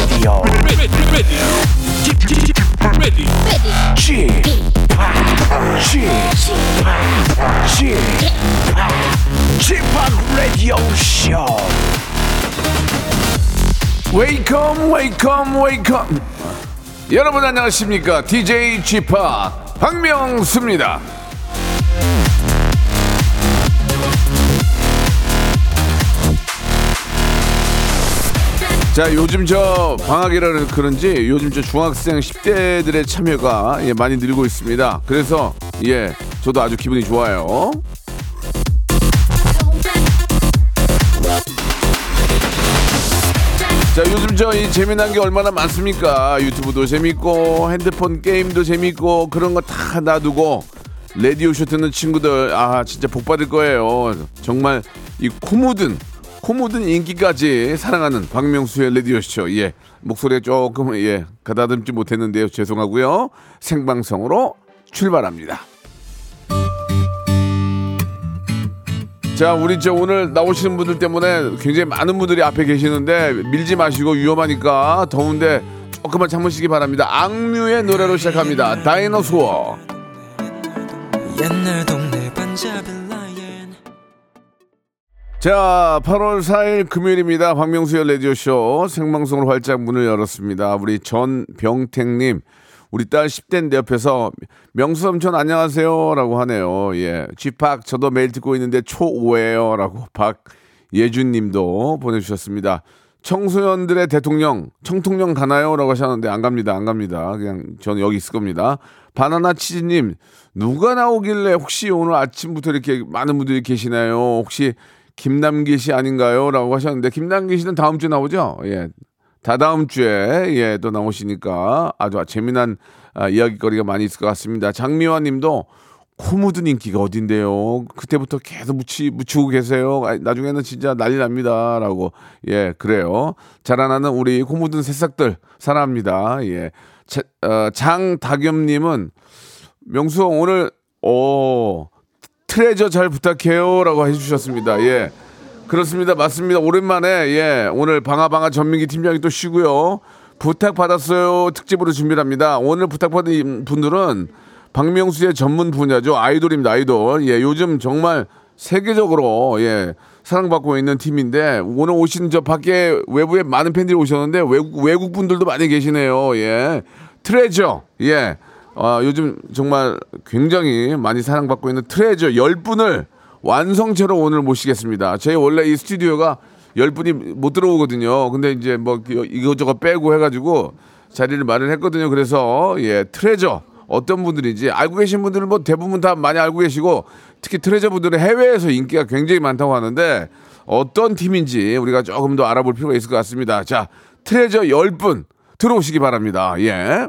Welcome to the Chip Radio. Chip, Chip, Chip, Radio Show. Welcome, welcome, welcome. 여러분 안녕하십니까? DJ Chip 박명수입니다. 자 요즘 저 방학이라 그런지 요즘 저 중학생 10대들의 참여가 예, 많이 늘고 있습니다. 그래서 예 저도 아주 기분이 좋아요. 자 요즘 저 이 재미난 게 얼마나 많습니까? 유튜브도 재밌고 핸드폰 게임도 재밌고 그런 거 다 놔두고 라디오 쇼 듣는 친구들 아 진짜 복 받을 거예요. 정말 이 코묻은 코 묻은 인기까지 사랑하는 박명수의 라디오 쇼. 예 목소리에 조금 예 가다듬지 못했는데요 죄송하고요 생방송으로 출발합니다. 자, 우리 저 오늘 나오시는 분들 때문에 굉장히 많은 분들이 앞에 계시는데 밀지 마시고 위험하니까 더운데 조금만 참으시기 바랍니다. 악뮤의 노래로 시작합니다. 다이너소어. 자, 8월 4일 금요일입니다. 박명수의 라디오쇼 생방송으로 활짝 문을 열었습니다. 우리 전병택님, 우리 딸 10대인데 옆에서 명수 삼촌 안녕하세요. 라고 하네요. 예. 쥐팍, 저도 매일 듣고 있는데 초5예요. 라고 박예준 님도 보내주셨습니다. 청소년들의 대통령, 청통령 가나요? 라고 하셨는데 안 갑니다. 안 갑니다. 그냥 저는 여기 있을 겁니다. 바나나 치즈님, 누가 나오길래 혹시 오늘 아침부터 이렇게 많은 분들이 계시나요? 혹시 김남기 씨 아닌가요? 라고 하셨는데, 김남기 씨는 다음 주에 나오죠? 예. 다다음 주에, 예, 또 나오시니까 아주 재미난 아, 이야기거리가 많이 있을 것 같습니다. 장미화 님도 코 묻은 인기가 어딘데요? 그때부터 계속 묻히, 묻히고 계세요. 아, 나중에는 진짜 난리 납니다. 라고. 예, 그래요. 자라나는 우리 코 묻은 새싹들 사랑합니다. 예. 자, 어, 장다겸님은 명수 형 오늘, 오, 트레저 잘 부탁해요. 라고 해주셨습니다. 예. 그렇습니다. 맞습니다. 오랜만에, 예. 오늘 방아방아 전민기 팀장이 또 쉬고요. 부탁받았어요. 특집으로 준비를 합니다. 오늘 부탁받은 분들은 박명수의 전문 분야죠. 아이돌입니다. 아이돌. 예. 요즘 정말 세계적으로, 예. 사랑받고 있는 팀인데 오늘 오신 저 밖에 외부에 많은 팬들이 오셨는데 외국 외국 분들도 많이 계시네요. 예. 트레저. 예. 아, 요즘 정말 굉장히 많이 사랑받고 있는 트레저 10분을 완성체로 오늘 모시겠습니다. 저희 원래 이 스튜디오가 10분이 못 들어오거든요. 근데 이제 뭐 이것저것 빼고 해가지고 자리를 마련 했거든요. 그래서 예, 트레저 어떤 분들인지 알고 계신 분들은 뭐 대부분 다 많이 알고 계시고 특히 트레저 분들은 해외에서 인기가 굉장히 많다고 하는데 어떤 팀인지 우리가 조금 더 알아볼 필요가 있을 것 같습니다. 자, 트레저 10분 들어오시기 바랍니다. 예.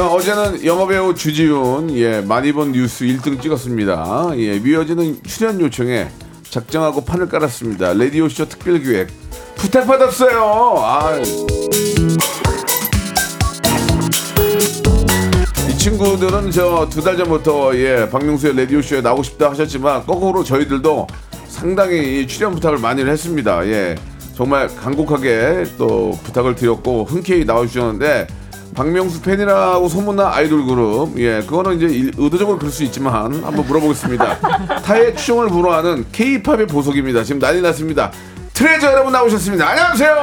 자, 어제는 영화배우 주지훈, 예, 많이 본 뉴스 1등 찍었습니다. 예, 미어지는 출연 요청에 작정하고 판을 깔았습니다. 라디오쇼 특별기획. 부탁받았어요! 아이 친구들은 저 두 달 전부터, 예, 박명수의 라디오쇼에 나오고 싶다 하셨지만, 거꾸로 저희들도 상당히 이 출연 부탁을 많이 했습니다. 예, 정말 간곡하게 또 부탁을 드렸고, 흔쾌히 나와주셨는데, 박명수 팬이라고 소문난 아이돌 그룹. 예 그거는 이제 일- 의도적으로 그럴 수 있지만 한번 물어보겠습니다. 타의 추종을 불허하는 K-팝의 보석입니다. 지금 난리 났습니다. 트레저 여러분 나오셨습니다. 안녕하세요.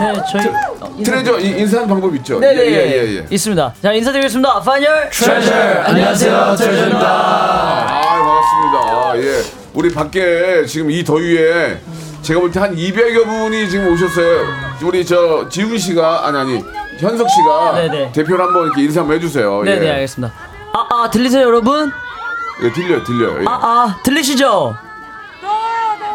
네, 저희 어, 인사- 트레저 이- 인사하는 방법 있죠? 네, 네, 예, 예, 예, 예. 있습니다. 자, 인사드리겠습니다. Find a treasure. 안녕하세요, 트레저입니다. 아 반갑습니다. 예. 우리 밖에 지금 이 더위에 제가 볼 때 한 200여 분이 지금 오셨어요 우리 저 지훈 씨가 아니 아니 현석 씨가 네네. 대표를 한번 이렇게 인사 한번 해주세요. 네네 예. 알겠습니다. 아, 아 들리세요 여러분? 예, 들려요, 들려요. 예. 아, 아 들리시죠?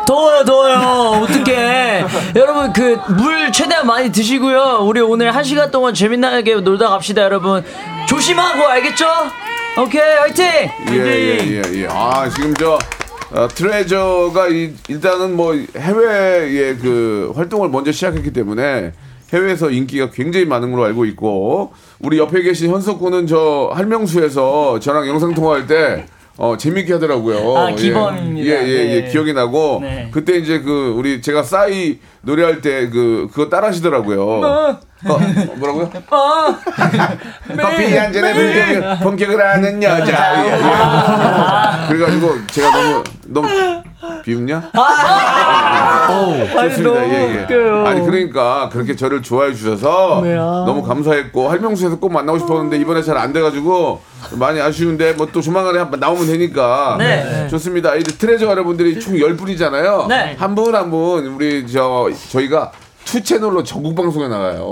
더워요 더워요 어떡해 여러분 그 물 최대한 많이 드시고요 우리 오늘 한 시간 동안 재미나게 놀다 갑시다 여러분 조심하고 알겠죠? 오케이 화이팅! 예, 예, 예, 예. 아, 지금 저, 어, 트레저가 이, 일단은 뭐 해외의 그 활동을 먼저 시작했기 때문에 해외에서 인기가 굉장히 많은 걸로 알고 있고, 우리 옆에 계신 현석 군은 저 할명수에서 저랑 영상 통화할 때 어, 재밌게 하더라고요. 아, 예. 기범입니다. 예, 예, 예. 네. 기억이 나고, 네. 그때 이제 그, 우리 제가 싸이 노래할 때 그, 그거 따라 하시더라고요. 어, 뭐라고요? 어, 커피 한 잔에 본격을, 본격을 하는 여자. 예, 예. 그래가지고 제가 너무 너무 비웃냐? 좋습니다. 너무 예, 예. 웃겨요. 아니 그러니까 그렇게 저를 좋아해 주셔서 너무 감사했고 할명수에서 꼭 만나고 싶었는데 이번에 잘 안 돼가지고 많이 아쉬운데 뭐 또 조만간에 한번 나오면 되니까 네. 좋습니다. 이제 트레저 여러분들이 총 10 분이잖아요. 네. 한분 한 분 우리 저 저희가 two 채널로 전국 방송에 나가요.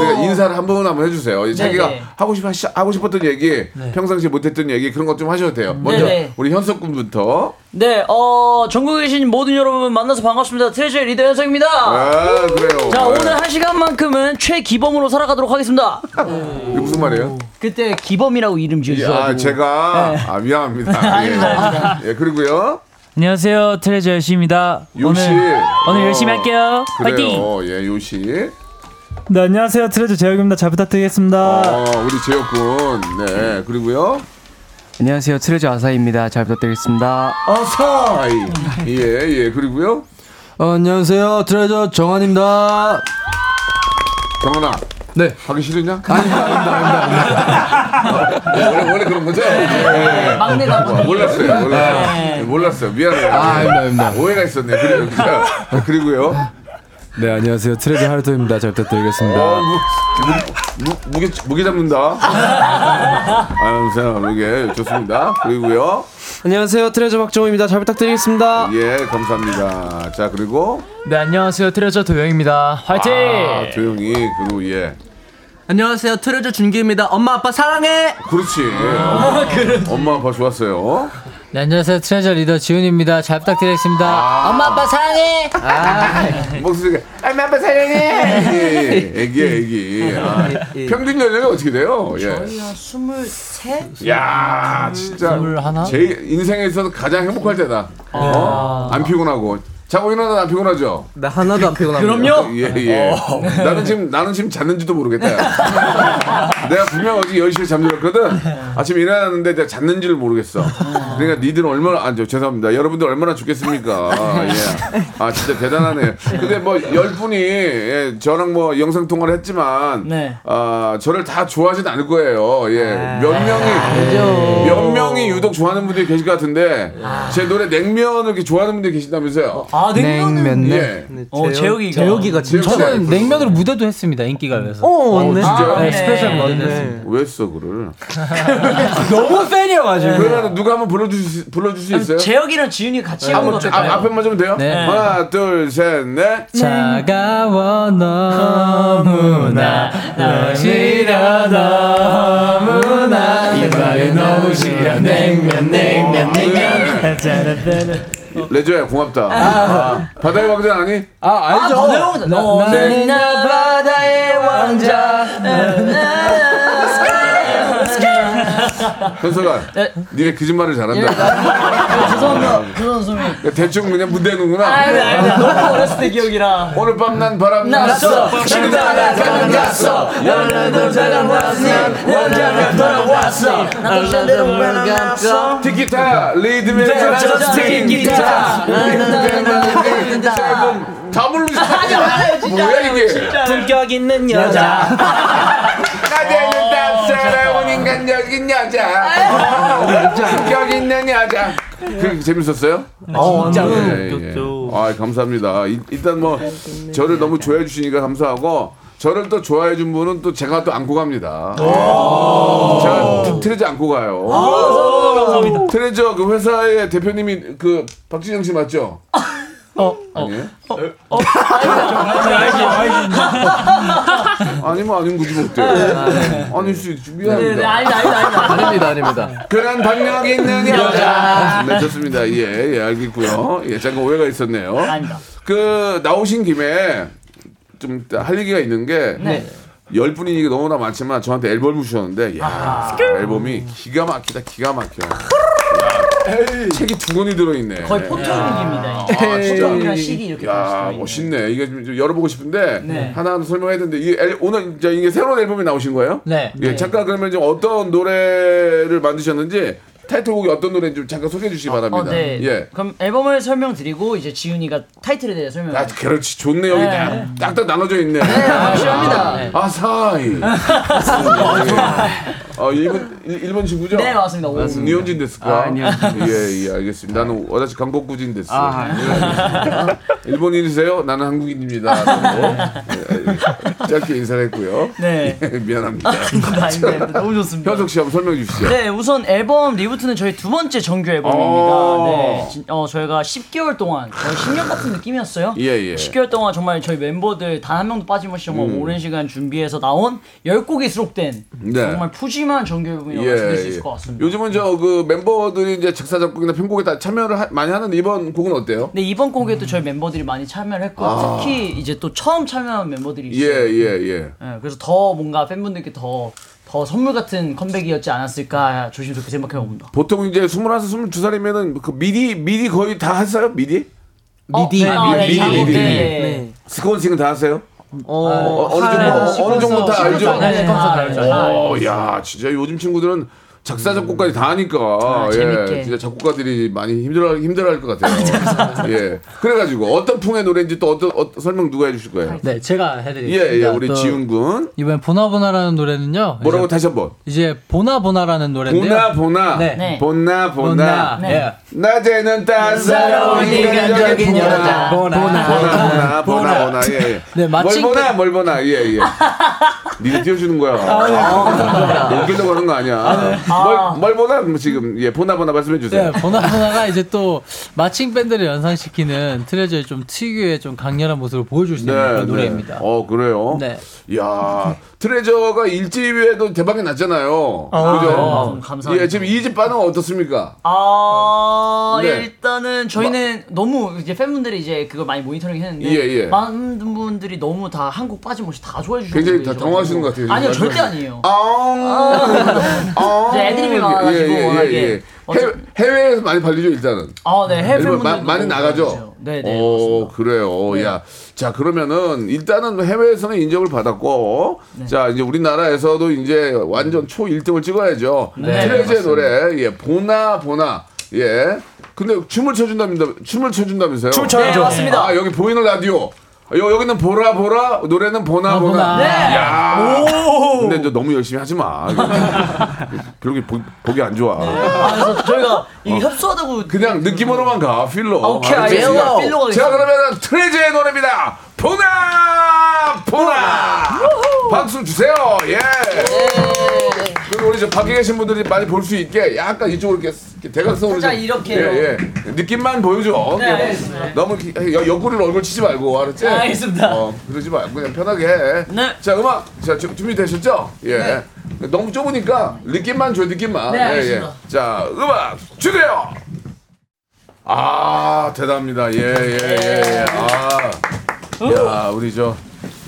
그러니까 인사를 한분한분 해주세요. 자기가 네네. 하고 싶 하고 싶었던 얘기, 평상시에 못했던 얘기 그런 것 좀 하셔도 돼요. 먼저 네네. 우리 현석 군부터. 네, 어, 전국에 계신 모든 여러분 만나서 반갑습니다. 트레저의 리더 현석입니다. 아 그래요. 자, 네. 오늘 한 시간만큼은 최기범으로 살아가도록 하겠습니다. 이게 무슨 말이에요? 그때 기범이라고 이름 예, 지어주셔가지고. 아 제가 아 미안합니다. 예. 예 그리고요. 안녕하세요 트레저 요시입니다. 요시. 오늘, 오늘 어, 열심히 할게요. 화이팅! 그래요. 예 요시. 네 안녕하세요 트레저 재혁입니다. 잘 부탁드리겠습니다. 어 우리 재혁군. 네 그리고요. 안녕하세요 트레저 아사입니다. 잘 부탁드리겠습니다. 아사이. 예 예 그리고요. 어, 안녕하세요 트레저 정한입니다. 정원아. 네. 하기 싫으냐? 원래 원래 그런 거죠? 예. 막내다, 뭐, 몰랐어요. 몰랐어요. 네. 몰랐어요. 미안해요. 아, 아닙니다, 아닙니다. 오해가 있었네. 그리고 자, 그리고요. 네 안녕하세요 트레저 하루토입니다. 잘 부탁드리겠습니다. 어, 무, 무, 무게 무게 잡는다. 아유, 자, 무게 좋습니다. 그리고요. 안녕하세요 트레저 박정호입니다. 잘 부탁드리겠습니다. 예, 감사합니다. 자, 그리고 네 안녕하세요 트레저 도영입니다. 화이팅! 아, 조용히 그리고 예. 안녕하세요 트레저 준기입니다 엄마 아빠 사랑해 그렇지. 엄마 아빠 좋았어요. 네 안녕하세요 트레저 리더 지훈입니다. 잘 부탁드리겠습니다. 엄마, 아빠 사랑해! 목소리가 엄마 아빠 사랑해. 예, 예. 애기 애기. 아, 평균 연령이 어떻게 돼요? 예. 저희가 23? 야, 진짜 스물하나? 제 인생에서 가장 행복할 때다. 어? 안 피곤하고. 자고 일어나도 안 피곤하죠? 나 하나도 안 피곤합니다 그럼요. 예, 예. 나는 지금, 나는 지금 잤는지도 모르겠다. 내가 분명 어제 10시에 잠들었거든. 아침에 일어났는데 내가 잤는지를 모르겠어. 그러니까 니들은 얼마나, 아, 저, 죄송합니다. 여러분들 얼마나 죽겠습니까. 예. 아, 진짜 대단하네요. 근데 뭐, 10분이, 예, 저랑 뭐, 영상통화를 했지만, 네. 아, 저를 다 좋아하진 않을 거예요. 예. 몇 명이, 몇 명이 유독 좋아하는 분들이 계실 것 같은데, 제 노래 냉면을 이렇게 좋아하는 분들이 계신다면서요. 아, 냉면은. 냉면 예. 어, 재혁이가. 재혁이가 진짜 저는 냉면으로 무대도 했습니다. 인기가요에서. 어 어, 맞네 진짜요? 네. 스페셜 무대도 맞네. 했습니다. 왜 써, 그를? 너무 팬이어가지고 그러면 누가 한번 불러줄 수, 불러줄 수 있어요? 재혁이랑 지훈이 같이 한번 한번 아, 앞에만 하면 돼요? 네. 하나, 둘, 셋, 넷. 차가워 너무나 속이 시려 너무나 이빨이 너무 시려 냉면 냉면 냉면 레저야, 고맙다. 아, 바다의 왕자 아니? 아 알죠 나 바다의 왕자. 현석아, 니네 거짓말을 잘한다. 죄송합니다. 죄송합니다, 선배님. 그러니까 대충 그냥 무대 누구나. 아유, 아유, 너무 어렸을 때 기억이라. 오늘 밤 난 바람 났어. 친구들아, 가만 갔어. 열흘도 자가 왔어. 원자가 돌아왔어. 나도 샌들로 갔어. 티키타, 리듬에 저스틴 기타. 다 진짜. 뭐야 이게? 품격 있는 여자 답사라운 인간적인 여자. 품격 있는 여자. 그 재밌었어요? 진짜 예, 예. 아, 감사합니다. 이- 일단 뭐 저를 너무 좋아해 주시니까 감사하고 저를 또 좋아해 준 분은 또 제가 또 안고 갑니다. 제가 트- 트레저 안고 가요. 트레저 그 회사의 대표님이 그 박진영 씨 맞죠? 어, 어. 아니에요? 어, 아니면 아닌 거지 뭐 어때? 아닐 수 있지. 네, 네, 미안합니다. 아니다, 아니다, 아니다. 아닙니다, 아닙니다. 그런 박력 있는 여자. 네, 좋습니다. 예, 예, 알겠고요. 예, 잠깐 오해가 있었네요. 아니다. 그 나오신 김에 좀 할 얘기가 있는 게. 네. 열 분이니까 너무나 많지만 저한테 앨범을 주셨는데 야 앨범이 기가 막히다 기가 막혀 야, 책이 두 권이 들어있네 거의 포토북입니다. 아, 진짜. 포토북이랑 CD 이렇게 야. 멋있네 이게 좀 열어보고 싶은데 네. 하나하나 설명해야 되는데 이 앨- 오늘 이제 이게 새로운 앨범이 나오신 거예요? 네. 예, 잠깐 그러면 좀 어떤 노래를 만드셨는지 타이틀곡이 어떤 노래인지 좀 잠깐 소개해 주시기 바랍니다. 어, 네. 예. 그럼 앨범을 설명드리고 이제 지훈이가 타이틀에 대해 설명. 아, 그렇지. 좋네. 여기 네. 딱, 딱딱 나눠져 있네. 네, 확실합니다. 아, 아사히. 어, 일본, 일- 일본 친구죠? 네, 맞습니다. 오. 日本人ですか? 아, 日本人 예, 예, 알겠습니다. 나는 私 韓国人です. 아, 아, 일본인이세요? 나는 한국인입니다. 라고. 예, 짧게 인사를 했고요. 네. 예, 미안합니다. 아닌데 너무 좋습니다. 현석 씨 한번 설명해 주시죠. 네, 우선 앨범 리부트는 저희 두 번째 정규 앨범입니다. 오. 네, 진- 어, 저희가 10개월 동안 거의 10년 같은 느낌이었어요. 예, 예. 10개월 동안 정말 저희 멤버들 단 한 명도 빠짐없이 정말 오랜 시간 준비해서 나온 10곡이 수록된 네. 정말 푸짐 한 정규 앨범이라고 말씀드릴 수 있을 것 같습니다. 요즘은 저 그 멤버들이 이제 작사 작곡이나 편곡에 다 참여를 하- 많이 하는데 이번 곡은 어때요? 네, 이번 곡에도 저희 멤버들이 많이 참여를 했고 특히 이제 또 처음 참여한 멤버들이 아. 예, 있어요. 예, 예. 네, 그래서 더 뭔가 팬분들께 더, 더 선물 같은 컴백이었지 않았을까 조심스럽게 생각해 봅니다. 보통 이제 21, 22살이면은 그 미디 미디 거의 다 했어요? 미디? 미디, 네, 아, 네, 미디, 작곡, 미디. 네. 스콘싱은 다 하세요? 어, 어, 어느 정도 어느 정도 다 알죠? 네, 네, 다 알죠. 어, 야, 진짜 요즘 친구들은 작사 작곡까지 다 하니까 아, 예, 재밌게. 진짜 작곡가들이 많이 힘들어 힘들어할 것 같아요. 예, 그래가지고 어떤 풍의 노래인지 또 어떤 어, 설명 누가 해주실 거예요? 네, 제가 해드리겠습니다. 예, 예, 우리 또 지훈 군 이번 보나보나라는 노래는요. 뭐라고 이제, 다시 한번 이제 보나보나라는 노래인데요. 보나 보나 네. 네. 보나 보나 보나. 네. 예. 낮에는 따사로운 인간적인 여자. 보나. 보나 보나 보나 보나 예, 예. 네, 뭘 마침 보나 뭘 보나. 예예. 니가 띄워주는 거야. 아, 웃기려고 하는 거 아니야. 뭘, 뭘 보나? 뭐 지금 예 보나 보나 말씀해 주세요. 네, 보나 보나가 이제 또 마칭 밴드를 연상시키는 트레저의 좀 특유의 좀 강렬한 모습을 보여줄 수 있는 그런 노래입니다. 어 그래요? 네. 야 트레저가 1집에도 대박이 났잖아요. 아, 그죠? 감사합니다. 예 지금 2집 반응 어떻습니까? 아 네. 일단은 저희는 너무 이제 팬분들이 이제 그걸 많이 모니터링 했는데 예, 예. 많은 분들이 너무 다 한 곡 빠짐없이 다 좋아해 주셔서 굉장히 다 당황하시는 것 같아요 아니요. 절대 아니에요. 아, 아, 이제 애드립이 많아가지고 워낙에 해외, 어차- 해외 에서 많이 팔리죠 일단은. 아 네 해외 일본 팬분들 마- 많이 나가죠. 네 네 오 맞습니다. 그래요. 야, 자 그러면은 일단은 해외에서는 인정을 받았고, 네. 자 이제 우리나라에서도 이제 완전 초 1등을 찍어야죠. 네, 트레저의 노래, 예, 보나 보나, 예. 근데 춤을 춰준답니다. 춤을 춰준다면서요? 춤네 맞습니다. 아 여기 보이는 라디오. 여, 여기는 보라 보라 노래는 보나 보나. 보나. 네. 야. 근데 이제 너무 열심히 하지 마. 그렇게 보, 보기 안 좋아. 아, 그래서 저희가 이게 협소하다고 그냥 느낌으로만 가 필로. 오케이? 알겠습니다. 필로가 자 그러면은 트레저의 노래입니다. 보나 보나. 박수 주세요. 예. 그리고 우리 저 밖에 계신 분들이 많이 볼 수 있게 약간 이쪽으로 이렇게, 이렇게 대각선으로 살짝 좀- 이렇게요. 예, 예. 느낌만 보여줘. 네, 알겠습니다. 너무 이렇게 여- 옆구리로 얼굴 치지 말고 알았지? 네, 알겠습니다. 어, 그러지 말고 그냥 편하게 해. 네. 자 음악 자 주- 준비되셨죠? 예. 너무 좁으니까 느낌만 줘 느낌만. 네, 예, 예. 알겠습니다. 자 음악 주세요. 아 대단합니다. 예예 예, 예. 아, 야 우리 저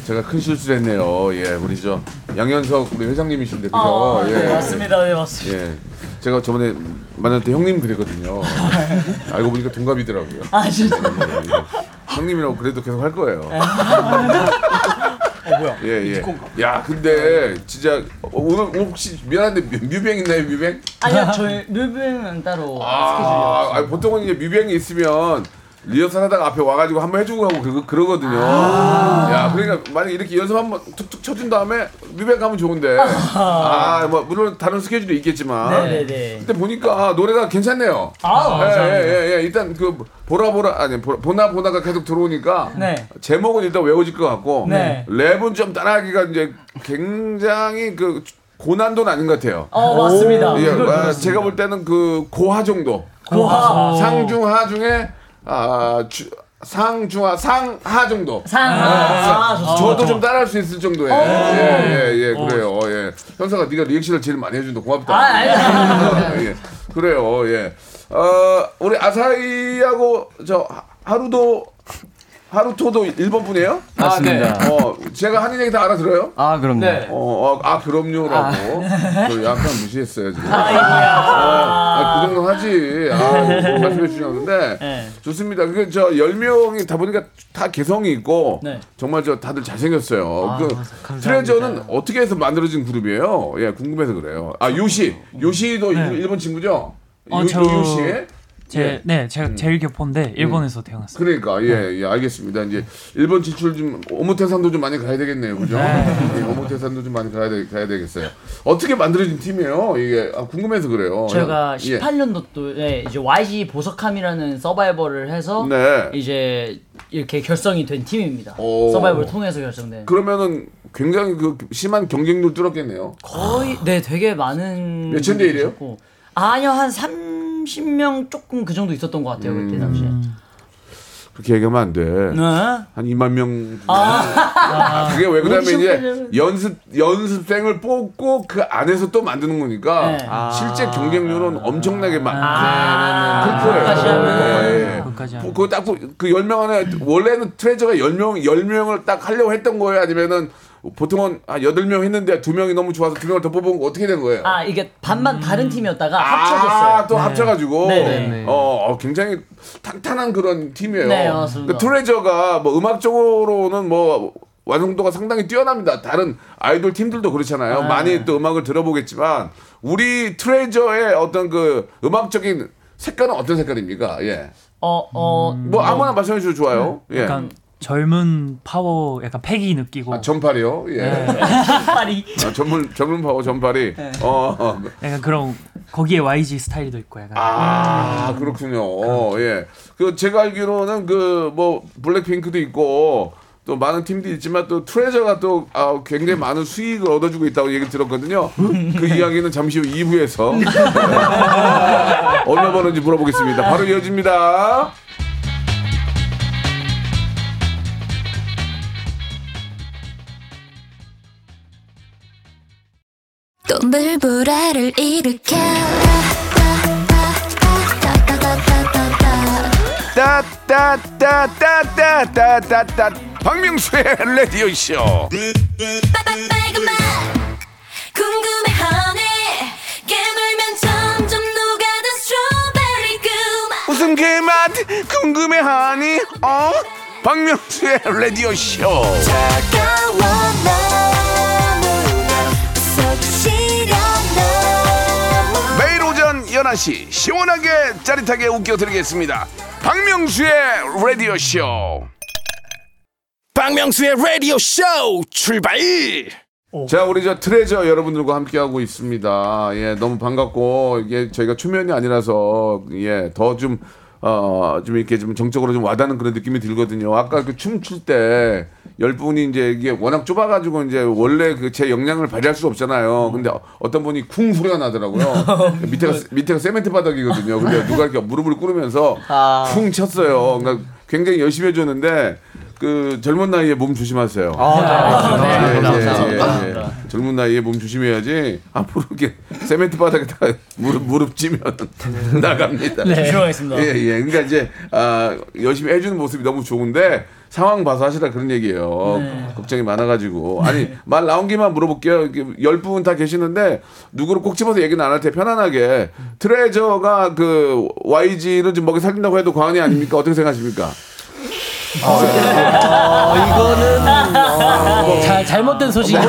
제가 큰 실수를 했네요. 예, 우리 저 양현석 우리 회장님이신데 그죠? 아, 예. 네, 맞습니다. 네, 맞습니다. 예. 제가 저번에 만날 때 형님 그랬거든요. 알고 보니까 동갑이더라고요. 아, 진짜. 예, 예. 형님이라고 그래도 계속 할 거예요. 뭐야? 예, 예. 야, 근데 진짜 오늘 오늘 혹시 미안한데 뮤- 뮤뱅 있나요, 뮤뱅? 아니요, 저희 뮤비는 따로 아, 스케줄이 아니, 보통은 이제 뮤뱅이 있으면 리허설 하다가 앞에 와가지고 한번 해주고 하고 그러, 그러거든요. 아. 야, 그러니까 만약 이렇게 연습 한번 툭툭 쳐준 다음에 뮤뱅 가면 좋은데. 아, 뭐, 물론 다른 스케줄이 있겠지만. 네네네. 근데 보니까 노래가 괜찮네요. 아, 예. 예, 예, 예. 일단 그 보라 보라 아니 보- 보나 보나가 계속 들어오니까 네. 제목은 일단 외워질 것 같고 네. 랩은 좀 따라하기가 이제 굉장히 그 고난도는 아닌 것 같아요. 어, 맞습니다. 예, 아. 제가 볼 때는 그 고하 정도. 고하. 상중하 중에 아, 주, 상중하 상하 정도. 상. 아, 좋습니다. 저도 좀 따라할 수 있을 정도의. 예, 예, 예, 그래요. 예. 현사가 네가 리액션을 제일 많이 해준다. 고맙다. 아, 아니, 예. 그래요. 예. 어, 우리 아사히하고 저 하- 하루도 하루토도 일본 분이에요? 맞습니다. 어, 제가 하는 얘기 다 알아들어요? 아, 그럼요. 네. 어, 어, 아, 그럼요라고. 저 약간 무시했어요, 지금. 아이고야. 아, 그 정도 하지. 아, 말씀해 주셨는데. 네. 좋습니다. 그, 저, 10명이 다 보니까 다 개성이 있고. 네. 정말 저 다들 잘생겼어요. 그, 트레저는 어떻게 해서 만들어진 그룹이에요? 예, 궁금해서 그래요. 아, 요시. 요시도 일- 일본 친구죠? 어, 요, 저- 요시. 제, 예. 네, 제가 제일 교포인데 일본에서 태어났어요. 그러니까 예, 예, 알겠습니다. 이제 일본 진출 좀 오모테산도 좀 많이 가야 되겠네요, 그죠? 예, 오모테산도 좀 많이 가야 되, 가야 되겠어요. 어떻게 만들어진 팀이에요? 이게 아, 궁금해서 그래요. 제가 예. 18년도에 이제 YG 보석함이라는 서바이벌을 해서 네. 이제 이렇게 결성이 된 팀입니다. 오. 서바이벌 통해서 결성된. 그러면은 굉장히 그 심한 경쟁률 뚫었겠네요. 거의 네 되게 많은 몇천 대 일이에요? 있었고. 아니요 한 30명 조금 그 정도 있었던 것 같아요 그때 당시에. 그렇게 얘기하면 안 돼. 네. 한 2만 명. 아, 그게 왜 그러면 이제 연습 연습생을 뽑고 그 안에서 또 만드는 거니까 네. 실제 경쟁률은 엄청나게 많. 아, 그거예요. 다시 하면 예, 예. 그것까지 하면. 그거 딱그 10명 안에 원래는 트레저가 10명 10명을 딱 하려고 했던 거예요? 아니면은 보통은 아 8명 했는데 2명이 너무 좋아서 2명을 더 뽑은 거 어떻게 된 거예요? 아 이게 반반 다른 팀이었다가 아, 합쳐졌어요. 또 합쳐가지고 네, 네. 어, 어, 굉장히 탄탄한 그런 팀이에요. 네, 맞습니다. 그 트레저가 뭐 음악적으로는 뭐 완성도가 상당히 뛰어납니다. 다른 아이돌 팀들도 그렇잖아요. 많이 또 음악을 들어보겠지만 우리 트레저의 어떤 그 음악적인 색깔은 어떤 색깔입니까? 예. 어 어. 뭐 아무나 말씀해 주셔도 좋아요. 예. 약간 젊은 파워, 약간 패기 느끼고 아, 전팔이요. 예. 파리. 아, 전문 전문 파워 전팔이. 어. 어. 약간 그런 거기에 YG 스타일도 있고 약간 아 그렇군요. 어, 예. 그 제가 알기로는 그 뭐 블랙핑크도 있고 또 많은 팀들이 있지만 또 트레저가 또 아, 굉장히 많은 수익을 얻어주고 있다고 얘기 들었거든요. 그 이야기는 잠시 후 2부에서 얼마 버는지 물어보겠습니다. 바로 이어집니다. 또 물보라를 일으켜 따따따따따따따따 박명수의 라디오 쇼. 무슨 그맛 궁금해하니? 어? 박명수의 라디오 쇼. 차가워 11시 시원하게 짜릿하게 웃겨드리겠습니다. 박명수의 라디오 쇼. 박명수의 라디오 쇼 출발 자, 우리 저 트레저 여러분들과 함께하고 있습니다. 예, 너무 반갑고, 이게 저희가 초면이 아니라서, 예, 더 좀, 어, 좀 이렇게 좀 정적으로 좀 와닿는 그런 느낌이 들거든요. 아까 그 춤출 때, 열 분이 이제 이게 워낙 좁아가지고 이제 원래 그 제 역량을 발휘할 수 없잖아요. 근데 어- 어떤 분이 쿵 소리가 나더라고요. 밑에가, 밑에가 세멘트 바닥이거든요. 근데 누가 이렇게 무릎을 꿇으면서 쿵 쳤어요. 그러니까 굉장히 열심히 해줬는데, 그 젊은 나이에 몸 조심하세요. 젊은 나이에 몸 조심해야지 앞으로 이렇게 세멘트 바닥에다가 무릎 무릎 찌면 나갑니다. 조심하겠습니다. 예, 예. 그러니까 이제 아, 열심히 해주는 모습이 너무 좋은데 상황 봐서 하시라 그런 얘기예요. 걱정이 많아가지고 아니 말 나온 김만 물어볼게요. 열 분 다 계시는데 누구를 꼭 집어서 얘기는 안할테 편안하게 트레저가 그 YG를 좀 먹여 살린다고 해도 과언이 아닙니까? 어떻게 생각하십니까? 잘 잘못된 소식이다.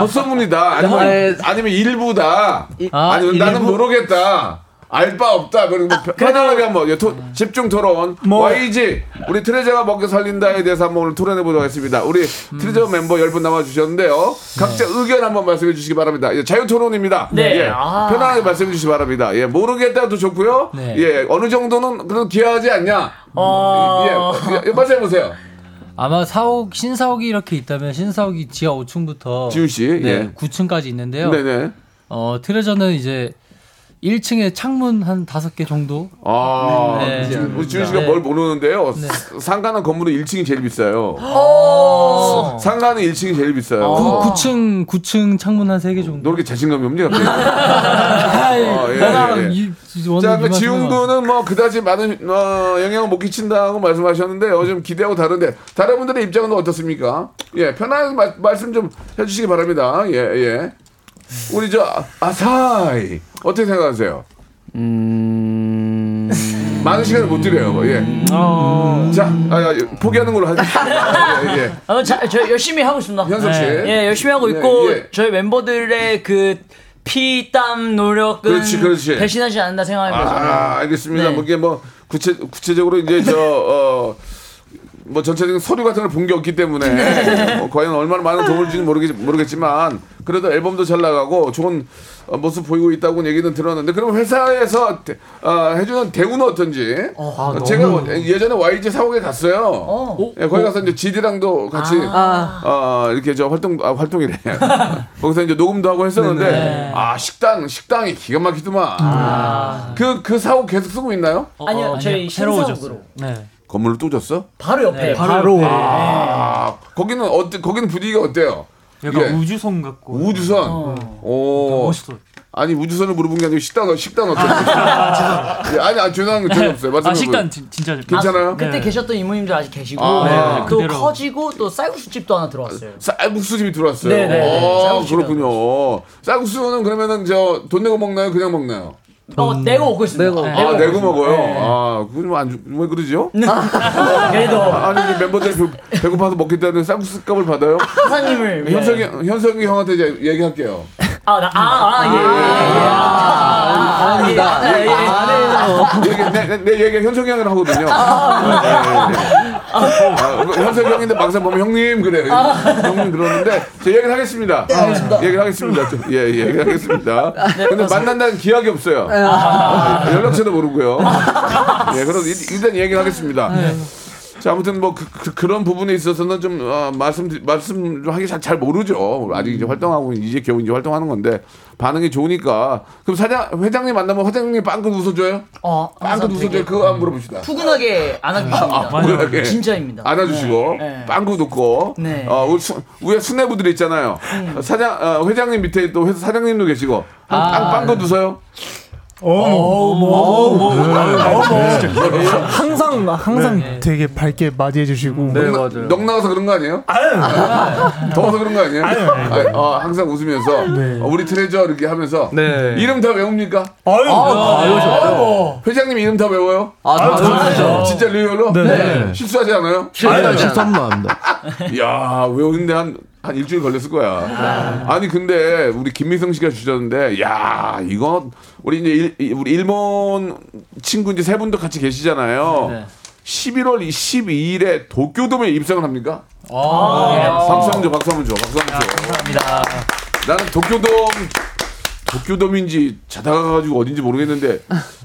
헛소문이다. 아니면 아니면 일부다. 아, 아니 나는 일부? 모르겠다. 알바 없다. 그리고 뭐 편안하게 한번 예, 토- 집중 토론. YG 우리 트레저가 먹여 살린다에 대해서 한번 오늘 토론해 보도록 하겠습니다. 우리 트레저 멤버 10분 남아 주셨는데요. 각자 의견 한번 말씀해 주시기 바랍니다. 예, 자유 토론입니다. 네. 예, 아. 편안하게 말씀해 주시기 바랍니다. 예, 모르겠다도 좋고요. 네. 예, 어느 정도는 그래도 기여하지 않냐? 어. 예, 예, 말씀해 보세요. 아마 사옥 신사옥이 이렇게 있다면 신사옥이 지하 5층부터 지훈 씨. 네, 예. 9층까지 있는데요. 네네. 어 트레저는 이제 1층에 창문 한 다섯 개 정도. 아, 네. 지금 우리 지훈 씨가 네. 뭘 모르는데요. 상가는 건물은 1층이 제일 비싸요. 오. 상가는 1층이 제일 비싸요. 구, 9층 9층 창문 한 세 개 정도. 너 이렇게 자신감이 없니? 갑자기? 아, 예, 예, 예. 자, 그 이만큼 지훈 군은 뭐 그다지 많은 어, 영향을 못 끼친다고 말씀하셨는데 요즘 기대하고 다른데 다른 분들의 입장은 어떻습니까? 예, 편하게 말, 말씀 좀 해주시기 바랍니다. 예, 예. 우리 저 아- 아사히 어떻게 생각하세요? 음. 많은 시간을 못 드려요. 예. 자, 아, 아, 포기하는 걸로 하겠습니다. 예, 예. 어, 자, 저 열심히 하고 있습니다. 현석 씨. 예, 열심히 하고 예, 있고 예. 저희 멤버들의 그 피땀 노력은 그렇지, 그렇지. 배신하지 않는다 생각합니다. 저는. 아, 알겠습니다. 네. 뭐 이게 뭐 구체 구체적으로 이제 저 어. 뭐 전체적인 서류 같은 걸 본 게 없기 때문에 네. 어, 과연 얼마나 많은 도움을 주는지 모르겠, 모르겠지만 그래도 앨범도 잘 나가고 좋은 어, 모습 보이고 있다고 얘기는 들었는데 그럼 회사에서 대- 어, 해주는 대우는 어떤지? 어, 제가 뭐 예전에 YG 사옥에 갔어요. 예, 거기 가서 이제 GD랑도 같이 어, 이렇게 저 활동 아, 활동이래. 거기서 이제 녹음도 하고 했었는데 아 식당 식당이 기가 막히더만. 그그 사옥 계속 쓰고 있나요? 아니요, 저희 새로 오셨어요. 네. 건물을 또 줬어? 바로 옆에 바로 아 거기는 어때? 거기는 분위기가 어때요? 약간 우주선 같고. 우주선. 오. 멋있어. 아니 우주선을 물어본 게 아니고 식당 식당 어때? 예, 아니 아니 죄송한 거 전혀 없어요. 말씀해 아 식단 진- 진짜 괜찮아요? 그때 네. 계셨던 이모님들 아직 계시고 아, 네, 또 그대로. 커지고 또 쌀국수 집도 하나 들어왔어요. 쌀국수 집이 들어왔어요. 네, 네, 네. 어, 그렇군요. 쌀국수는 그러면은 저 돈 내고 먹나요? 그냥 먹나요? 어, 내고 먹고 있습니다. 네. 아 내고 먹어요. 네. 아 그럼 안왜 그러죠? 그래도 아니 이제 멤버들 배, 배고파서 먹겠다는 쌀국수 값을 받아요? 사장님을. 현석이 현석이 형한테 이제 얘기할게요. 아, 나, 아, 아, 예, 예, 예. 아, 아닙니다. 예, 예. 얘기, 내, 내, 내 얘기 현석이 형이랑 하거든요. 네, 네, 네. 아, 그 현석이 형인데 막상 보면 형님 그래. 형님 그러는데 제 얘기를 하겠습니다. 얘기를 하겠습니다. 좀, 예, 예, 얘기를 하겠습니다. 근데 만난다는 기약이 없어요. 아, 연락처도 모르고요. 예, 그럼 일- 일단 얘기를 하겠습니다. 자, 아무튼 뭐 그, 런 부분에 있어서는 좀 어, 말씀 말씀 좀 하기 잘, 잘 모르죠. 아직 이제 활동하고 이제 겨우 이제 활동하는 건데 반응이 좋으니까 그럼 사장 회장님 만나면 회장님 빵긋 웃어줘요? 어, 빵긋 웃어줘요. 그거 한번 물어봅시다. 푸근하게 안아주십니다. 푸근하게. 진짜입니다. 안아주시고 네. 빵긋 웃고 네. 어, 우리 수, 위에 수뇌부들 있잖아요. 사장 어, 회장님 밑에 또 회사 사장님도 계시고 빵, 빵, 빵긋 웃어요. 항상 항상 되게 밝게 맞이해 주시고 네, 넉, 맞아요. 넉 나가서 그런 거 아니에요? 더워서 그런 거 아니에요? 아, 어, 항상 웃으면서 어, 우리 트레저 이렇게 하면서 네. 이름 다 외웁니까? 아유, 회장님 이름 다 외워요? 아, 저는 진짜 리얼로? 네. 실수하지 않아요? 실수만 합니다. 야 외우는데 한, 한 일주일 걸렸을 거야. 아 니 근데 우리 김미성 씨가 주셨는데 야 이거 우리 이제 일, 이- 우리 일본 친구 이제 세 분도 같이 계시잖아요. 11월 12일에 도쿄돔에 입성을 합니까? 박수 한번 줘, 박수 한번 줘, 박수 한번 줘. 감사합니다. 나는 도쿄돔 도쿄돔인지 자다가 가지고 어딘지 모르겠는데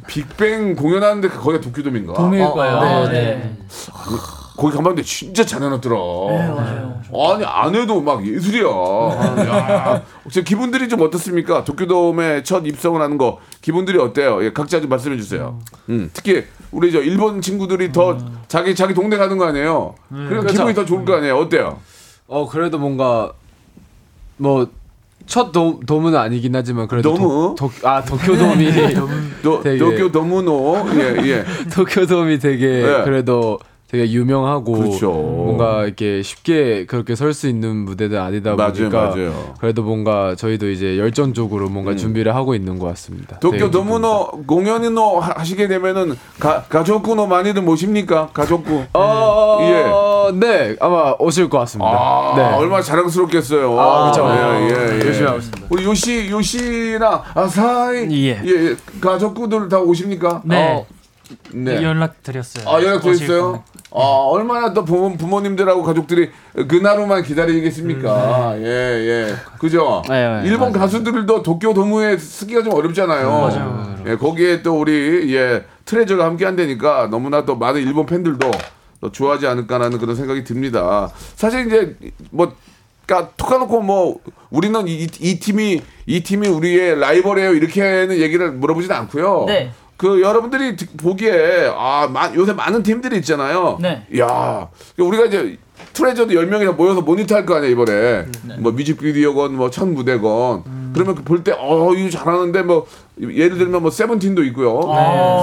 빅뱅 공연하는데 거기가 도쿄돔인가? 동일 거예요. 네, 네. 거기 가봤는데 진짜 잘 해놨더라. 네, 맞아요. 아니 안 해도 막 예술이야. 야, 혹시 기분들이 좀 어떻습니까? 도쿄돔에 첫 입성을 하는 거 기분들이 어때요? 예, 각자 좀 말씀해 주세요. 음, 특히 우리 저 일본 친구들이 더 자기 자기 동네 가는 거 아니에요? 그러니까 기분이 더 좋을 거 아니에요? 어때요? 어 그래도 뭔가 뭐첫 도움은 아니긴 하지만 그래도 너무? 도, 도, 아 도쿄 돔이 도, 되게- 도쿄도무노 예 예. 도쿄 돔이 되게 네. 그래도 되게 유명하고 그렇죠. 뭔가 이렇게 쉽게 그렇게 설 수 있는 무대는 아니다 맞아요, 보니까 맞아요. 그래도 뭔가 저희도 이제 열정적으로 뭔가 준비를 하고 있는 것 같습니다. 되게 도쿄도무노 공연이노 하- 하시게 되면은 가 가족구노 많이들 모십니까? 가족구. 어, 예. 네 아마 오실 것 같습니다. 아, 네. 얼마나 자랑스럽겠어요. 아, 그쵸. 예, 예, 예. 열심히 하고 있습니다. 우리 요시 요시랑 아사히 예. 예, 가족구들 다 오십니까? 네. 어, 네. 연락 드렸어요. 아 연락 드렸어요? 아 얼마나 또 부모, 부모님들하고 가족들이 그날로만 기다리겠습니까? 예, 예. 그죠? 네, 네, 일본 가수들도 도쿄 도무에 쓰기가 좀 어렵잖아요. 맞아요. 예, 거기에 또 우리 예 트레저가 함께 한다니까 너무나 또 많은 일본 팬들도 더 좋아하지 않을까라는 그런 생각이 듭니다. 사실 이제 뭐 그러니까 톡 까놓고 뭐 우리는 이, 이 팀이 이 팀이 우리의 라이벌이에요 이렇게는 얘기를 물어보지는 않고요. 네. 그 여러분들이 듣- 보기에 아 마- 요새 많은 팀들이 있잖아요. 네. 야 우리가 이제 트레저도 10명이나 모여서 모니터 할 거 아니야 이번에. 뭐 뮤직비디오건 뭐 첫 무대건. 그러면 볼 때 어 이거 잘하는데 뭐 예를 들면 뭐 세븐틴도 있고요.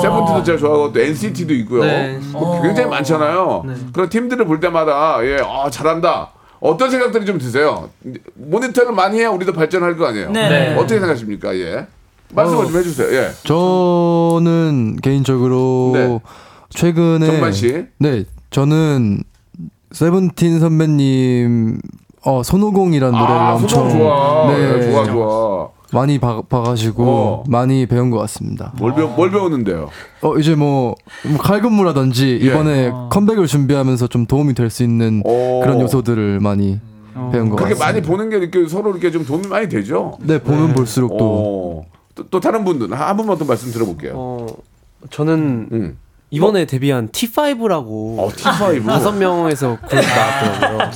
세븐틴도 제가 좋아하고 또 NCT도 있고요. 네. 뭐 굉장히 많잖아요. 그런 팀들을 볼 때마다 예아 잘한다. 어떤 생각들이 좀 드세요? 모니터를 많이 해야 우리도 발전할 거 아니에요? 네. 어떻게 생각하십니까? 예 말씀을 좀 해주세요 예 저는 개인적으로 네. 최근에 정만 씨. 네, 저는 세븐틴 선배님 어 손오공이라는 노래를 아, 엄청 좋아. 네, 네, 좋아, 좋아. 많이 봐, 봐가지고 어. 많이 배운 것 같습니다. 뭘, 배우, 뭘 배우는데요? 어 이제 뭐, 뭐 칼군무라든지 예. 이번에 컴백을 준비하면서 좀 도움이 될 수 있는 오. 그런 요소들을 많이 배운 것 그렇게 같습니다. 많이 보는 게 이렇게 서로 이렇게 좀 도움이 많이 되죠? 네 보면 볼수록 또 어. 또, 또 다른 분들 한 분만 또 말씀 들어볼게요. 어, 저는 음. 이번에 데뷔한 T5라고 어, T5. 다섯 명에서 그룹 나왔더라고요.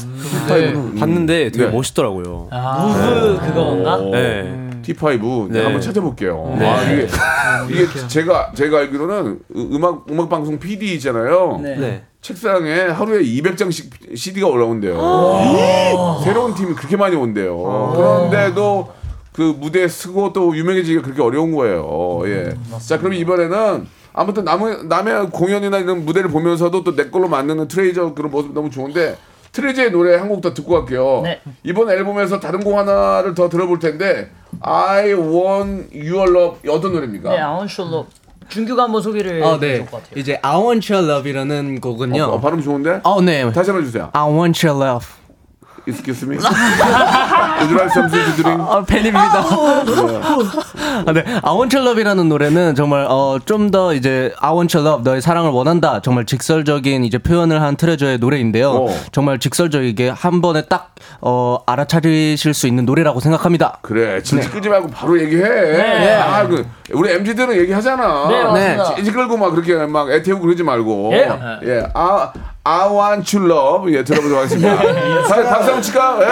T5는 봤는데 되게 네. 멋있더라고요. 무브 그건가? 어, 네. T5 네. 네. 한번 찾아볼게요. 네. 아, 이게, 이게 제가 제가 알기로는 음- 음악 음악 방송 PD 있잖아요. 네. 네. 책상에 하루에 200장씩 CD가 올라온대요. 새로운 팀이 그렇게 많이 온대요. 그런데도 그 무대에 쓰고 또 유명해지기가 그렇게 어려운 거예요. 예. 자, 그럼 이번에는 아무튼 남의, 남의 공연이나 이런 무대를 보면서도 또 내 걸로 만드는 트레이저 그런 모습 너무 좋은데 트레이저의 노래 한 곡 더 듣고 갈게요. 네. 이번 앨범에서 다른 곡 하나를 더 들어볼 텐데 I Want Your Love 어떤 노래입니까? 네, 아웃쇼로 준규가 한번 소개를 어, 해줄 네. 것 같아요. 이제 I Want Your Love이라는 곡은요. 어, 어, 발음 좋은데? 어, 네. 다시 한번 해주세요. I Want Your Love. Excuse me. Would you like something to drink? 아, 팬입니다. 아, 네. I Want Your Love이라는 노래는 정말 어, 좀 더 이제 I Want Your Love 너의 사랑을 원한다. 정말 직설적인 이제 표현을 한 트레저의 노래인데요. 어. 정말 직설적이게 한 번에 딱 어, 알아차리실 수 있는 노래라고 생각합니다. 그래, 진짜 네. 끄지 말고 바로 얘기해. 네. 아, 그 우리 MZ들은 얘기하잖아. 네, 맞습니다. 찌지 끌고 막 그렇게 막 애태우고 그러지 말고. 예. 예. 아, I want you love. 예, 들어보도록 하겠습니다. 자, 박수 한번 칠까? 예. I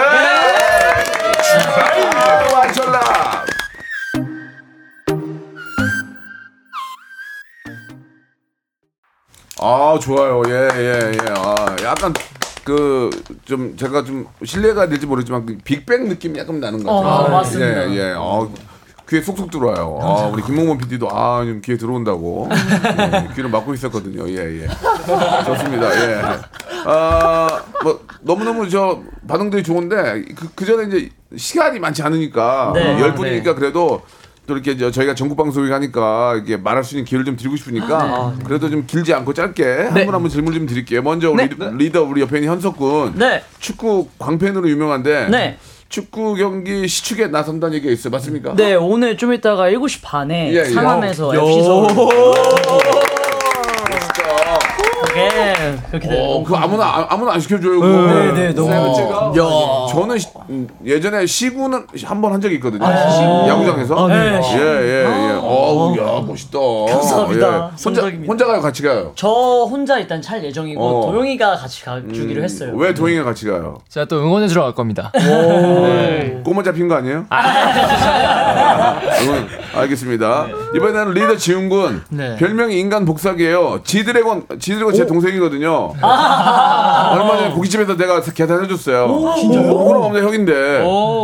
want your love. 아 좋아요 예 예 예, 아 약간 그 좀 제가 좀 신뢰가 될지 모르지만 그 빅뱅 느낌이 약간 나는 것 같아요 어, 맞습니다. 예 예 아, 귀에 쏙쏙 들어와요. 아 우리 김홍범 PD도 아 좀 귀에 들어온다고. 예, 귀를 막고 있었거든요. 예 예. 좋습니다. 예 아 뭐 너무 너무 저 반응들이 좋은데 그, 그 전에 이제 시간이 많지 않으니까 네. 열 분이니까 그래도 또 이렇게 저 저희가 전국 방송이 하니까 이게 말할 수 있는 기회를 좀 드리고 싶으니까 그래도 좀 길지 않고 짧게 한 분 한분 질문 좀 드릴게요. 먼저 우리 리더 우리 옆에 있는 현석 군. 네. 축구 광팬으로 유명한데 네. 축구 경기 시축에 나선다는 얘기가 있어요. 맞습니까? 네, 오늘 좀 이따가 7시 반에 예, 예. 상암에서 요. FC 서울. 네, 그렇게 돼요. 어, 그 아무나 아- 아무나 안 시켜줘요. 그거. 네, 네, 너무. 어, 저는 시- 음, 예전에 시구는 한 번 한 적이 있거든요. 아, 야구장에서. 아, 네. 예, 예, 예. 어우, 야, 멋있다. 감사합니다. 예. 혼자 성덕입니다. 혼자 가요, 같이 가요. 저 혼자 일단 찰 예정이고 어. 도영이가 같이 가주기로 했어요. 왜 도잉이가 같이 가요? 제가 또 응원해 주러 갈 겁니다. 네. 꼬마 잡힌 거 아니에요? 응, 알겠습니다. 이번에는 리더 지훈군 네. 별명이 인간 복사기예요. 지드래곤 지드래곤 제 동생이거든요. 얼마 전에 고깃집에서 내가 계산해줬어요. 진짜요? 그럼 없네 형인데.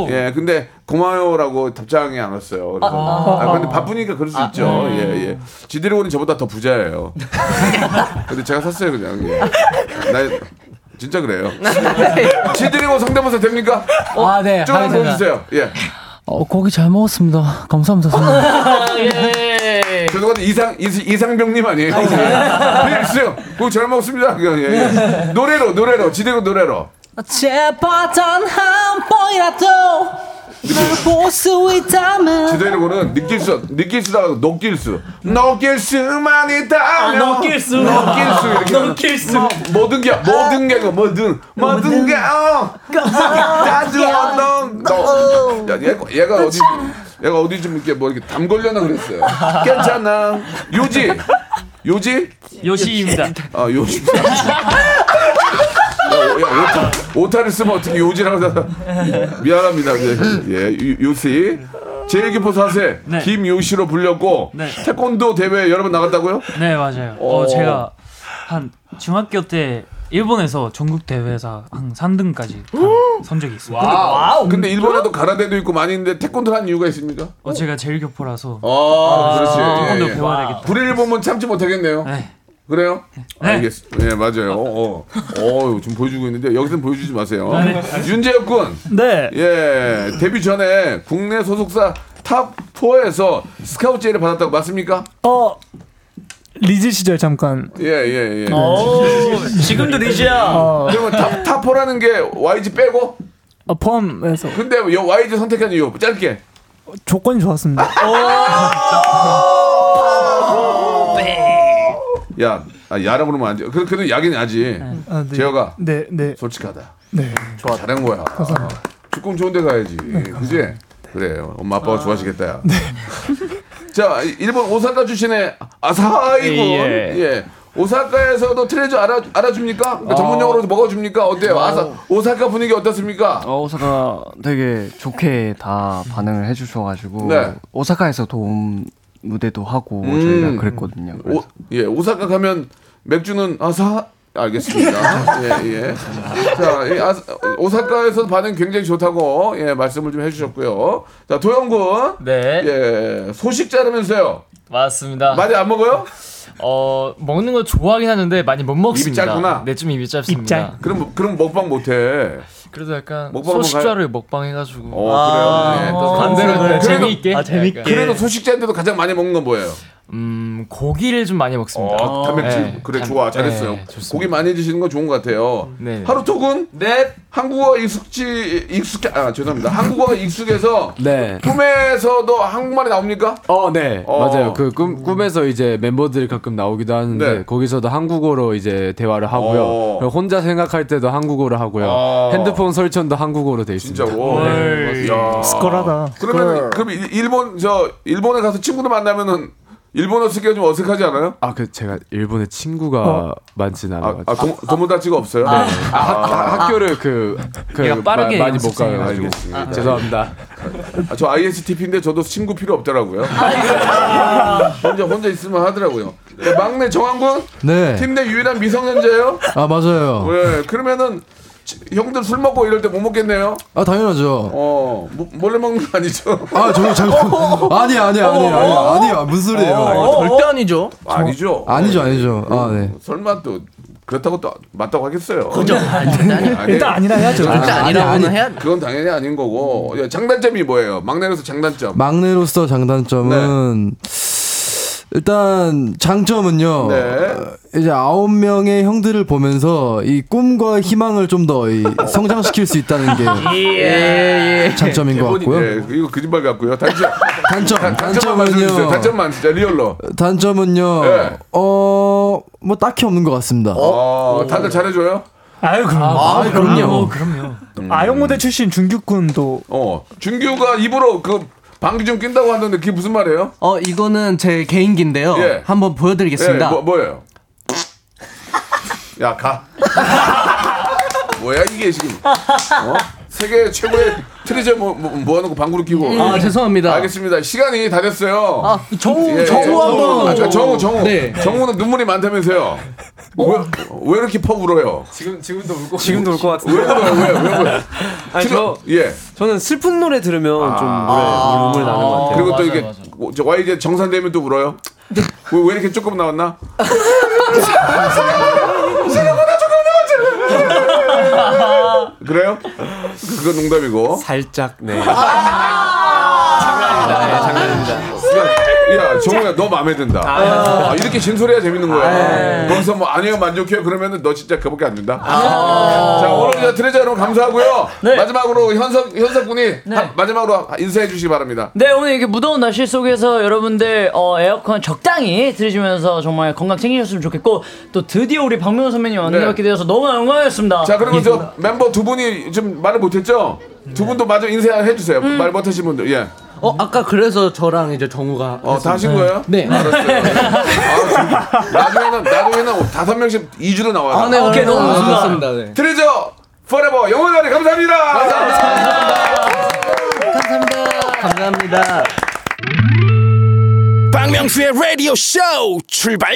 예, 근데 고마워라고 답장이 안 왔어요. 그래서 아, 근데 바쁘니까 그럴 수 있죠. 예, 예. 지드래곤이 저보다 더 부자예요. 근데 제가 샀어요 그냥. 예. 나 진짜 그래요. 지드래곤 성대모사 됩니까? 아, 네. 좀 한번. 보여주세요. 예. 어, 고기 잘 먹었습니다. 감사합니다, 선생님. 예. 죄송한데 이상 이상- 이상병님 아니에요? 필수. 그거 잘 먹습니다. 그냥 예, 예. 노래로 노래로 지대고 노래로. 제발 단한 번이라도 볼수 있다면 지대로는 느낄 수 느낄 수다 느낄 수 느낄 수만 있다면 아, 느낄 수. 느낄 수 이렇게 느낄 수. 뭐, 모든 게 모든 게 뭐든 모든 게 어. 다들 어떤 너 야, 얘가 얘가 어디 얘가 어디 좀 이렇게 뭐 이렇게 담 걸려나 그랬어요. 괜찮아. 요지 요지 요시입니다. 아 요시. 야, 오타, 오타 를 쓰면 어떻게 요지라고 하다. 미안합니다. 예, 예, 유- 요시. 제일 기포 사세 네. 김요시로 불렸고 네. 태권도 대회 여러 번 나갔다고요? 네 맞아요. 어. 어, 제가 한 중학교 때 일본에서 전국 대회에서 한 3등까지 선 적이 있습니다. 와. 근데 일본에도 가라데도 있고 많이 있는데 태권도 한 이유가 있습니까? 어 제가 제일 교포라서 아, 그렇지. 태권도 예, 예. 배워야 되겠다. 불의를 보면 참지 못하겠네요. 그래요? 네. 알겠습니다. 예, 맞아요. 어, 어, 좀 보여주고 있는데 여기서는 보여주지 마세요. 네. 윤재혁 군. 네. 예, 데뷔 전에 국내 소속사 top 4에서 스카우트 제의를 받았다고 맞습니까? 어 리즈 시절 잠깐. 예, 예, 예. 오, 지금도 리즈야. 어, 그러면 top, top 4라는 게 YG 빼고? 어, 포함해서 근데 요 YG 선택한 이유 짧게. 조건이 좋았습니다. 야, 아, 야라고 그러면 안 돼. 그, 그래도 야긴 야지. 아, 네. 재혁아, 네, 네. 솔직하다. 네. 좋아, 잘한 거야. 축구 좋은 데 가야지. 그지? 그래요. 엄마 아빠가 좋아하시겠다. 야. 자, 일본 오사카 출신의 아사히군. 예. 예. 오사카에서도 트레저 알아, 알아줍니까? 그러니까 어. 전문 용어로 먹어줍니까? 어때요? 아사, 오사카 분위기 어떻습니까? 어, 오사카 되게 좋게 다 반응을 해주셔가지고 네. 오사카에서 도움 무대도 하고 음. 저희가 그랬거든요. 오, 예, 오사카 가면 맥주는 아사 알겠습니다. 예, 예. 자, 이 아사, 오사카에서 반응 굉장히 좋다고 예, 말씀을 좀 해주셨고요. 자, 도영군. 네. 예, 소식 자르면서요. 맞습니다. 많이 안 먹어요? 어 먹는 거 좋아하긴 하는데 많이 못 먹습니다. 짧구나. 네, 좀 입이 짧습니다. 그럼 그럼 먹방 못해. 그래도 약간 소식자를 먹방 해가지고. 어, 그래요. 네, 또 반대로 그래도- 재미있게. 아, 재밌게. 그래도 소식자인데도 가장 많이 먹는 건 뭐예요? 음 고기를 좀 많이 먹습니다. 어, 단백질. 네, 그래 단- 좋아 잘했어요. 네. 고기 많이 드시는 건 좋은 것 같아요. 네. 하루토군 네 한국어 익숙지 익숙 아 죄송합니다. 한국어가 익숙해서 네. 꿈에서도 한국말이 나옵니까? 어, 네. 어. 맞아요. 그 꿈, 꿈에서 이제 멤버들이 가끔 나오기도 하는데 네. 거기서도 한국어로 이제 대화를 하고요. 어. 혼자 생각할 때도 한국어로 하고요. 어. 핸드폰 설정도 한국어로 돼 있습니다. 진짜로. 네. 야. 스컬하다. 그러면 그럼 일- 일본 저 일본에 가서 친구들 만나면은 일본어 쓰기가 좀 어색하지 않아요? 아, 그 제가 일본에 친구가 어. 아, 않아가지고. 아 동, 도모다치가 없어요? 네. 아, 학, 학교를 그, 그 빠르게 마- 많이 못 연습생이 가가지고 알겠습니다. 죄송합니다. 아, 저 ISTP인데 저도 친구 필요 없더라고요. 혼자 혼자 있으면 하더라고요. 네, 막내 정한군 네. 팀 내 유일한 미성년자예요. 아 맞아요. 네, 그러면은 치- 형들 술 먹고 이럴 때 못 먹겠네요. 아 당연하죠. 어 모- 몰래 먹는 거 아니죠? 아 저거 잠깐 아니 아니 아니 아니 아니요 무슨 소리예요? 어, 절대 아니죠. 아니죠. 아니죠 아니죠. 아 네. 설마 또 그렇다고 또 맞다고 하겠어요. 그죠. 아니, 일단 아니라 해야죠. 아니, 아니라고는 아니. 해야. 그건 당연히 아닌 거고 야, 장단점이 뭐예요? 막내로서 장단점. 막내로서 장단점은 일단 장점은요. 네. 어, 이제 아홉 명의 형들을 보면서 이 꿈과 희망을 좀 더 성장시킬 수 있다는 게 예. 장점인 것 같고요. 네, 이거 거짓말 같고요. 단점. 단점 단-. 단점은요. 단점만 진짜 리얼로. 단점은요. 네. 어, 뭐 딱히 없는 것 같습니다. 어, 다들 잘해줘요? 아유 그럼. 아, 그럼요. 그럼요. 아영 모델 출신 준규군도 어, 준규가 입으로 그 방귀 좀 낀다고 하는데 그게 무슨 말이에요? 어 이거는 제 개인기인데요. 예. 한번 보여드리겠습니다. 예, 뭐, 뭐예요? 야, 가. 뭐야, 이게 지금. 어? 세계 최고의 트레저 뭐, 뭐, 모아놓고 방구를 끼고. 아 죄송합니다. 알겠습니다. 시간이 다 됐어요. 아 정우 예, 정우 예. 한번. 아, 저, 정우, 정우. 네. 정우는 눈물이 많다면서요. 왜, 왜 이렇게 퍼 울어요? 지금 지금도 울고 지금도 올것왜 같은데. 울어요? 왜, 왜 울어요? 아니 저 예. 저는 슬픈 노래 들으면 좀 노래 눈물 나는 것 같아요. 그리고 또 이게 맞아요. 어, 저 YG 정산되면 또 울어요? 왜, 왜 이렇게 조금 나왔나? 그래요? 그- 그건 농담이고. 살짝 네. 야, 정우야, 너 마음에 든다. 아, 이렇게 진솔해야 재밌는 거야. 거기서 뭐 아니요 만족해요 그러면은 너 진짜 그밖에 안 된다. 자 오늘 이제 트레저 여러분 감사하고요. 마지막으로 현석 현석 군이 한- 마지막으로 인사해 주시기 바랍니다. 네 오늘 이렇게 무더운 날씨 속에서 여러분들 어, 에어컨 적당히 트시면서 정말 건강 챙기셨으면 좋겠고 또 드디어 우리 박명수 선배님 만나뵙게 되어서 너무 영광이었습니다. 자 그리고 저 멤버 두 분이 좀 말을 못했죠? 두 분도 마저 인사해 주세요. 말 못하신 분들 예. 어 아까 그래서 저랑 이제 정우가 어, 다 하신 거예요? 네. 알았어요. 아, 좀, 나중에는, 나중에는 다섯 명씩 2주로 나와요. 아, 네, 오케이, 너무 아, 좋습니다. 네. 트레저 forever 영원하리 감사합니다. 감사합니다. 감사합니다. 박명수의 라디오 쇼 출발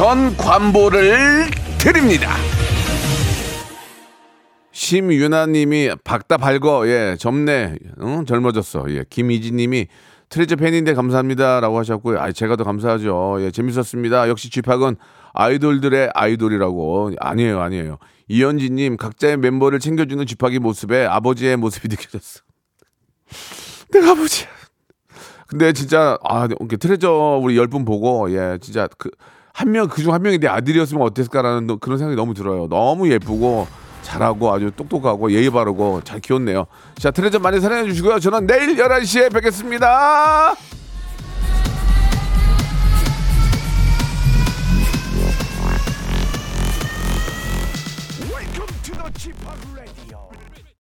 전 관보를 드립니다. 심유나님이 박다 발거 예 젊네. 응? 젊어졌어. 예 김이지님이 트레저 팬인데 감사합니다라고 하셨고요. 아 제가 더 감사하죠. 예 재밌었습니다. 역시 쥐팍은 아이돌들의 아이돌이라고. 아니에요 아니에요. 이현지님 각자의 멤버를 챙겨주는 쥐팍의 모습에 아버지의 모습이 느껴졌어. 내가 아버지야 근데 진짜 아 트레저 우리 열 분 보고 예 진짜 그 한 명 그중 한 명이 내 아들이었으면 어땠을까라는 너- 그런 생각이 너무 들어요. 너무 예쁘고 잘하고 아주 똑똑하고 예의 바르고 잘 키웠네요. 자 트레저 많이 사랑해 주시고요. 저는 내일 11시에 뵙겠습니다.